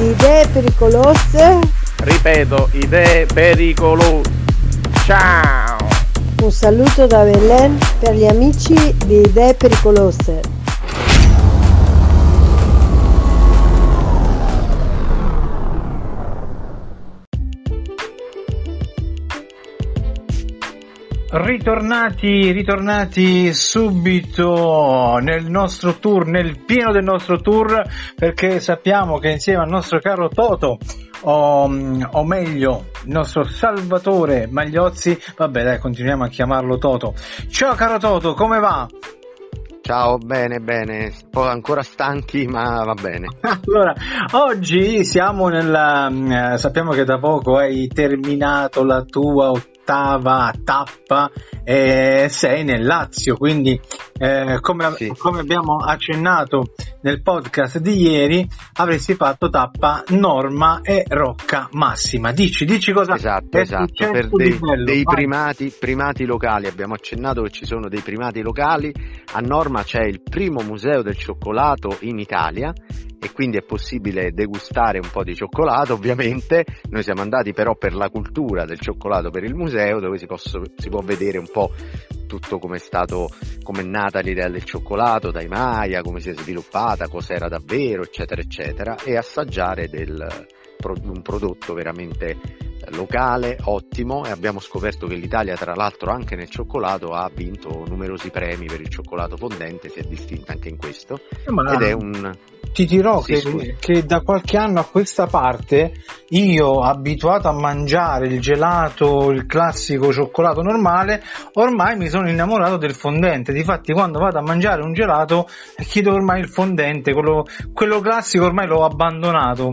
Idee pericolose. Ripeto, idee pericolose. Ciao! Un saluto da Belen per gli amici di Idee Pericolose. Ritornati, ritornati subito nel nostro tour, nel pieno del nostro tour, perché sappiamo che insieme al nostro caro Toto, o, o meglio, il nostro Salvatore Magliozzi, vabbè dai, continuiamo a chiamarlo Toto. Ciao caro Toto, come va? Ciao, bene, bene, un po' ancora stanchi, ma va bene. Allora, oggi siamo nella. eh, sappiamo che da poco hai terminato la tua ottava tappa e sei nel Lazio, quindi eh, come, Sì. come abbiamo accennato nel podcast di ieri, avresti fatto tappa Norma e Rocca Massima. Dici, dici cosa Esatto, è esatto, per dei, bello, dei primati, primati locali, abbiamo accennato che ci sono dei primati locali, a Norma c'è il primo museo del cioccolato in Italia e quindi è possibile degustare un po' di cioccolato ovviamente, noi siamo andati però per la cultura del cioccolato per il museo dove si, posso- si può vedere un po' tutto come è stato, come è nata l'idea del cioccolato dai Maya, come si è sviluppata, cos'era davvero, eccetera, eccetera, e assaggiare del, un prodotto veramente locale, ottimo e abbiamo scoperto che l'Italia tra l'altro anche nel cioccolato ha vinto numerosi premi per il cioccolato fondente, si è distinta anche in questo Ma- ed è un... Ti dirò Sì, che, che da qualche anno a questa parte io, abituato a mangiare il gelato, il classico cioccolato normale, ormai mi sono innamorato del fondente. Difatti, quando vado a mangiare un gelato, chiedo ormai il fondente, quello, quello classico ormai l'ho abbandonato.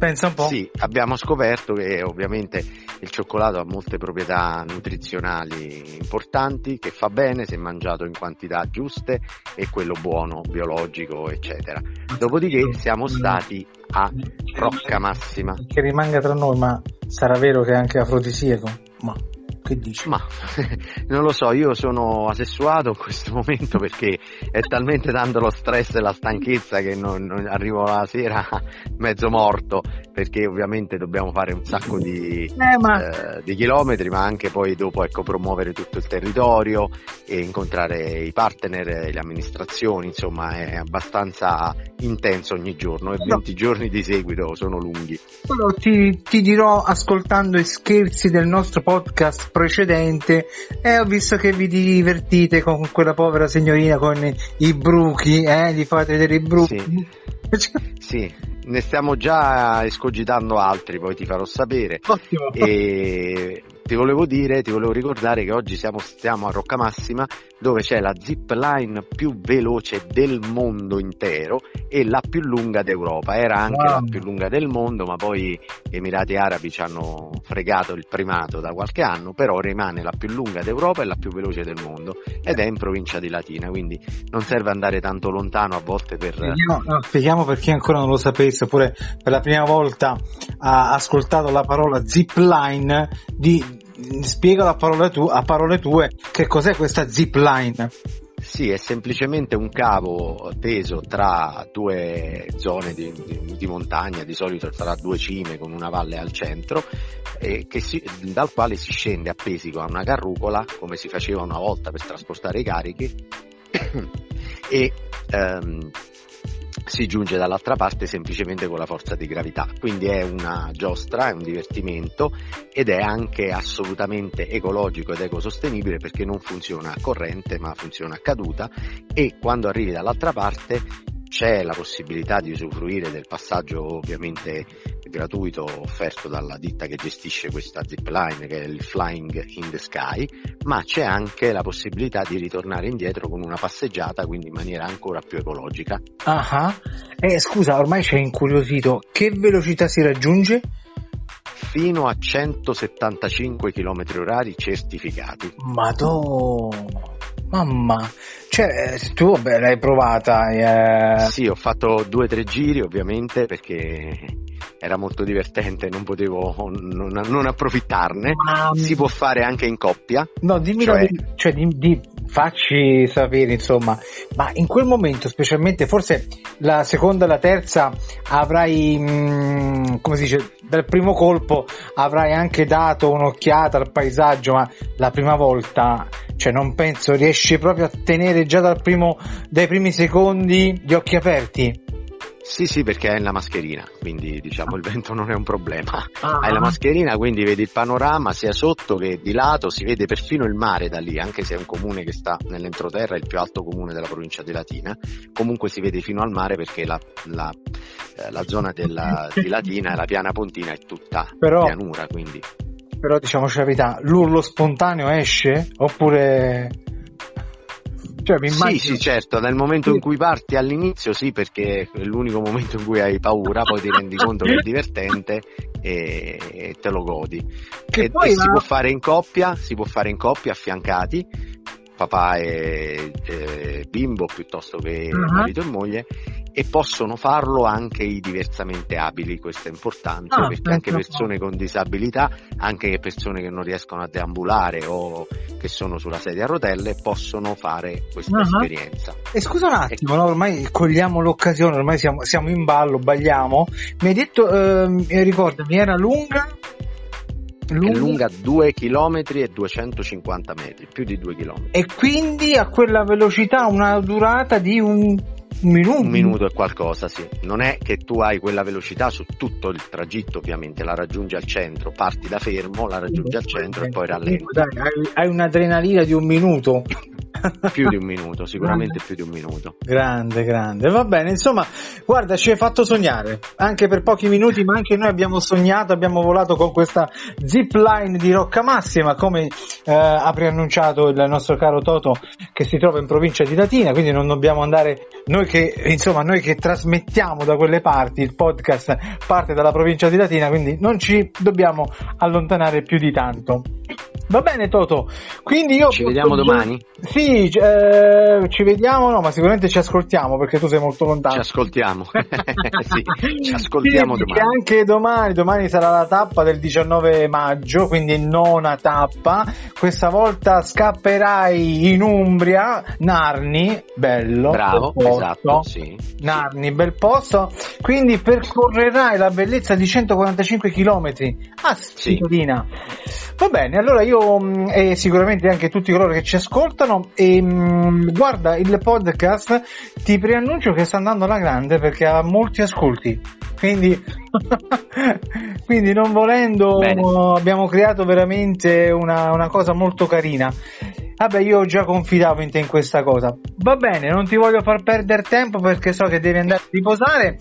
Pensa un po'. Sì, abbiamo scoperto che ovviamente il cioccolato ha molte proprietà nutrizionali importanti, che fa bene se mangiato in quantità giuste e quello buono, biologico, eccetera. Dopodiché siamo stati a Rocca Massima. Che rimanga tra noi, ma sarà vero che è anche afrodisiaco? Ma che dici? Ma non lo so, io sono asessuato in questo momento perché è talmente tanto lo stress e la stanchezza che non, non arrivo la sera mezzo morto perché ovviamente dobbiamo fare un sacco di, Eh, ma eh, di chilometri ma anche poi dopo ecco, promuovere tutto il territorio e incontrare i partner, le amministrazioni, insomma è abbastanza intenso ogni giorno e 20 giorni di seguito sono lunghi. Però ti, ti dirò ascoltando i scherzi del nostro podcast precedente e ho visto che vi divertite con quella povera signorina con i bruchi, eh? Gli fate vedere i bruchi. Sì, ne stiamo già escogitando altri, poi ti farò sapere. Ottimo. E ti volevo dire, ti volevo ricordare che oggi siamo, stiamo a Roccamassima dove c'è la zip line più veloce del mondo intero e la più lunga d'Europa. Era anche Wow. la più lunga del mondo, ma poi gli Emirati Arabi ci hanno fregato il primato da qualche anno, però rimane la più lunga d'Europa e la più veloce del mondo ed è in provincia di Latina, quindi non serve andare tanto lontano a volte per... Spieghiamo, no, spieghiamo per chi ancora non lo sapesse, oppure per la prima volta ha ascoltato la parola zip line, di, spiega la parola tu, a parole tue che cos'è questa zip line. Sì, è semplicemente un cavo teso tra due zone di, di- di montagna, di solito tra due cime con una valle al centro, e che si- dal quale si scende appesi con una carrucola, come si faceva una volta per trasportare i carichi, e ehm, si giunge dall'altra parte semplicemente con la forza di gravità. Quindi è una giostra, è un divertimento ed è anche assolutamente ecologico ed ecosostenibile perché non funziona a corrente ma funziona a caduta e quando arrivi dall'altra parte c'è la possibilità di usufruire del passaggio ovviamente gratuito offerto dalla ditta che gestisce questa zipline che è il Flying in the Sky, ma c'è anche la possibilità di ritornare indietro con una passeggiata, quindi in maniera ancora più ecologica. Ah, eh, scusa, ormai ci hai incuriosito, che velocità si raggiunge? Fino a 175 km orari certificati. Madonna! Mamma, cioè tu vabbè, l'hai provata? Eh... Sì, ho fatto due o tre giri ovviamente perché era molto divertente, non potevo non, non approfittarne. Ma... Si può fare anche in coppia. No, dimmi cioè... la, cioè di, di, facci sapere insomma, ma in quel momento specialmente, forse la seconda e la terza avrai, mh, mm, come si dice, dal primo colpo avrai anche dato un'occhiata al paesaggio, ma la prima volta, cioè non penso riesci proprio a tenere già dal primo, dai primi secondi gli occhi aperti. Sì, sì, perché hai la mascherina, quindi diciamo il vento non è un problema. Ah. Hai la mascherina, quindi vedi il panorama sia sotto che di lato, si vede perfino il mare da lì, anche se è un comune che sta nell'entroterra, il più alto comune della provincia di Latina. Comunque si vede fino al mare perché la, la, eh, la zona della, di Latina, la piana pontina, è tutta Però... pianura, quindi però diciamoci la verità, l'urlo spontaneo esce oppure cioè, mi immagino... Sì, sì, certo, nel momento in cui parti all'inizio sì, perché è l'unico momento in cui hai paura, poi ti rendi conto che è divertente e, e te lo godi. Che e, poi e la... si può fare in coppia, si può fare in coppia affiancati, papà e, e bimbo piuttosto che uh-huh. marito e moglie e possono farlo anche i diversamente abili, questo è importante Ah, perché anche persone con disabilità, anche persone che non riescono a deambulare o che sono sulla sedia a rotelle possono fare questa Ah. esperienza. E scusa un attimo, no? ormai cogliamo l'occasione, ormai siamo, siamo in ballo, balliamo. Mi hai detto, ehm, ricordami, era lunga? È lunga 2 km e 250 metri, più di 2 km. E quindi a quella velocità una durata di un, un minuto. Un minuto e qualcosa, sì. Non è che tu hai quella velocità su tutto il tragitto, ovviamente, la raggiungi al centro, parti da fermo, la raggiungi al centro e poi rallenti. Dai, hai, hai un'adrenalina di un minuto. Più di un minuto, sicuramente più di un minuto. Grande, grande. Va bene, insomma, guarda, ci hai fatto sognare, anche per pochi minuti, ma anche noi abbiamo sognato, abbiamo volato con questa zip line di Rocca Massima, come eh, ha preannunciato il nostro caro Toto, che si trova in provincia di Latina, quindi non dobbiamo andare, noi che, insomma, noi che trasmettiamo da quelle parti, il podcast parte dalla provincia di Latina, quindi non ci dobbiamo allontanare più di tanto. Va bene Toto, quindi io... Ci vediamo domani? Sì, eh, ci vediamo, no, ma sicuramente ci ascoltiamo perché tu sei molto lontano. Ci ascoltiamo. sì, ci ascoltiamo Sì, domani. Anche domani, domani sarà la tappa del 19 maggio, quindi nona tappa. Questa volta scapperai in Umbria, Narni, bello. Bravo, bel esatto, sì. Narni, bel posto. Quindi percorrerai la bellezza di 145 km a cittadina. Va bene, allora io mh, e sicuramente anche tutti coloro che ci ascoltano e mh, guarda il podcast ti preannuncio che sta andando alla grande perché ha molti ascolti. Quindi, quindi non volendo Bene. abbiamo creato veramente una, una cosa molto carina. Vabbè, io già confidavo in te in questa cosa. Va bene, non ti voglio far perdere tempo perché so che devi andare a riposare.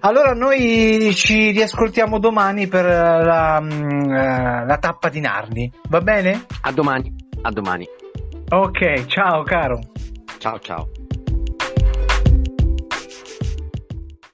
Allora noi ci riascoltiamo domani per la, mm, eh, la tappa di Narni. Va bene? A domani, a domani. Ok, ciao caro. Ciao ciao.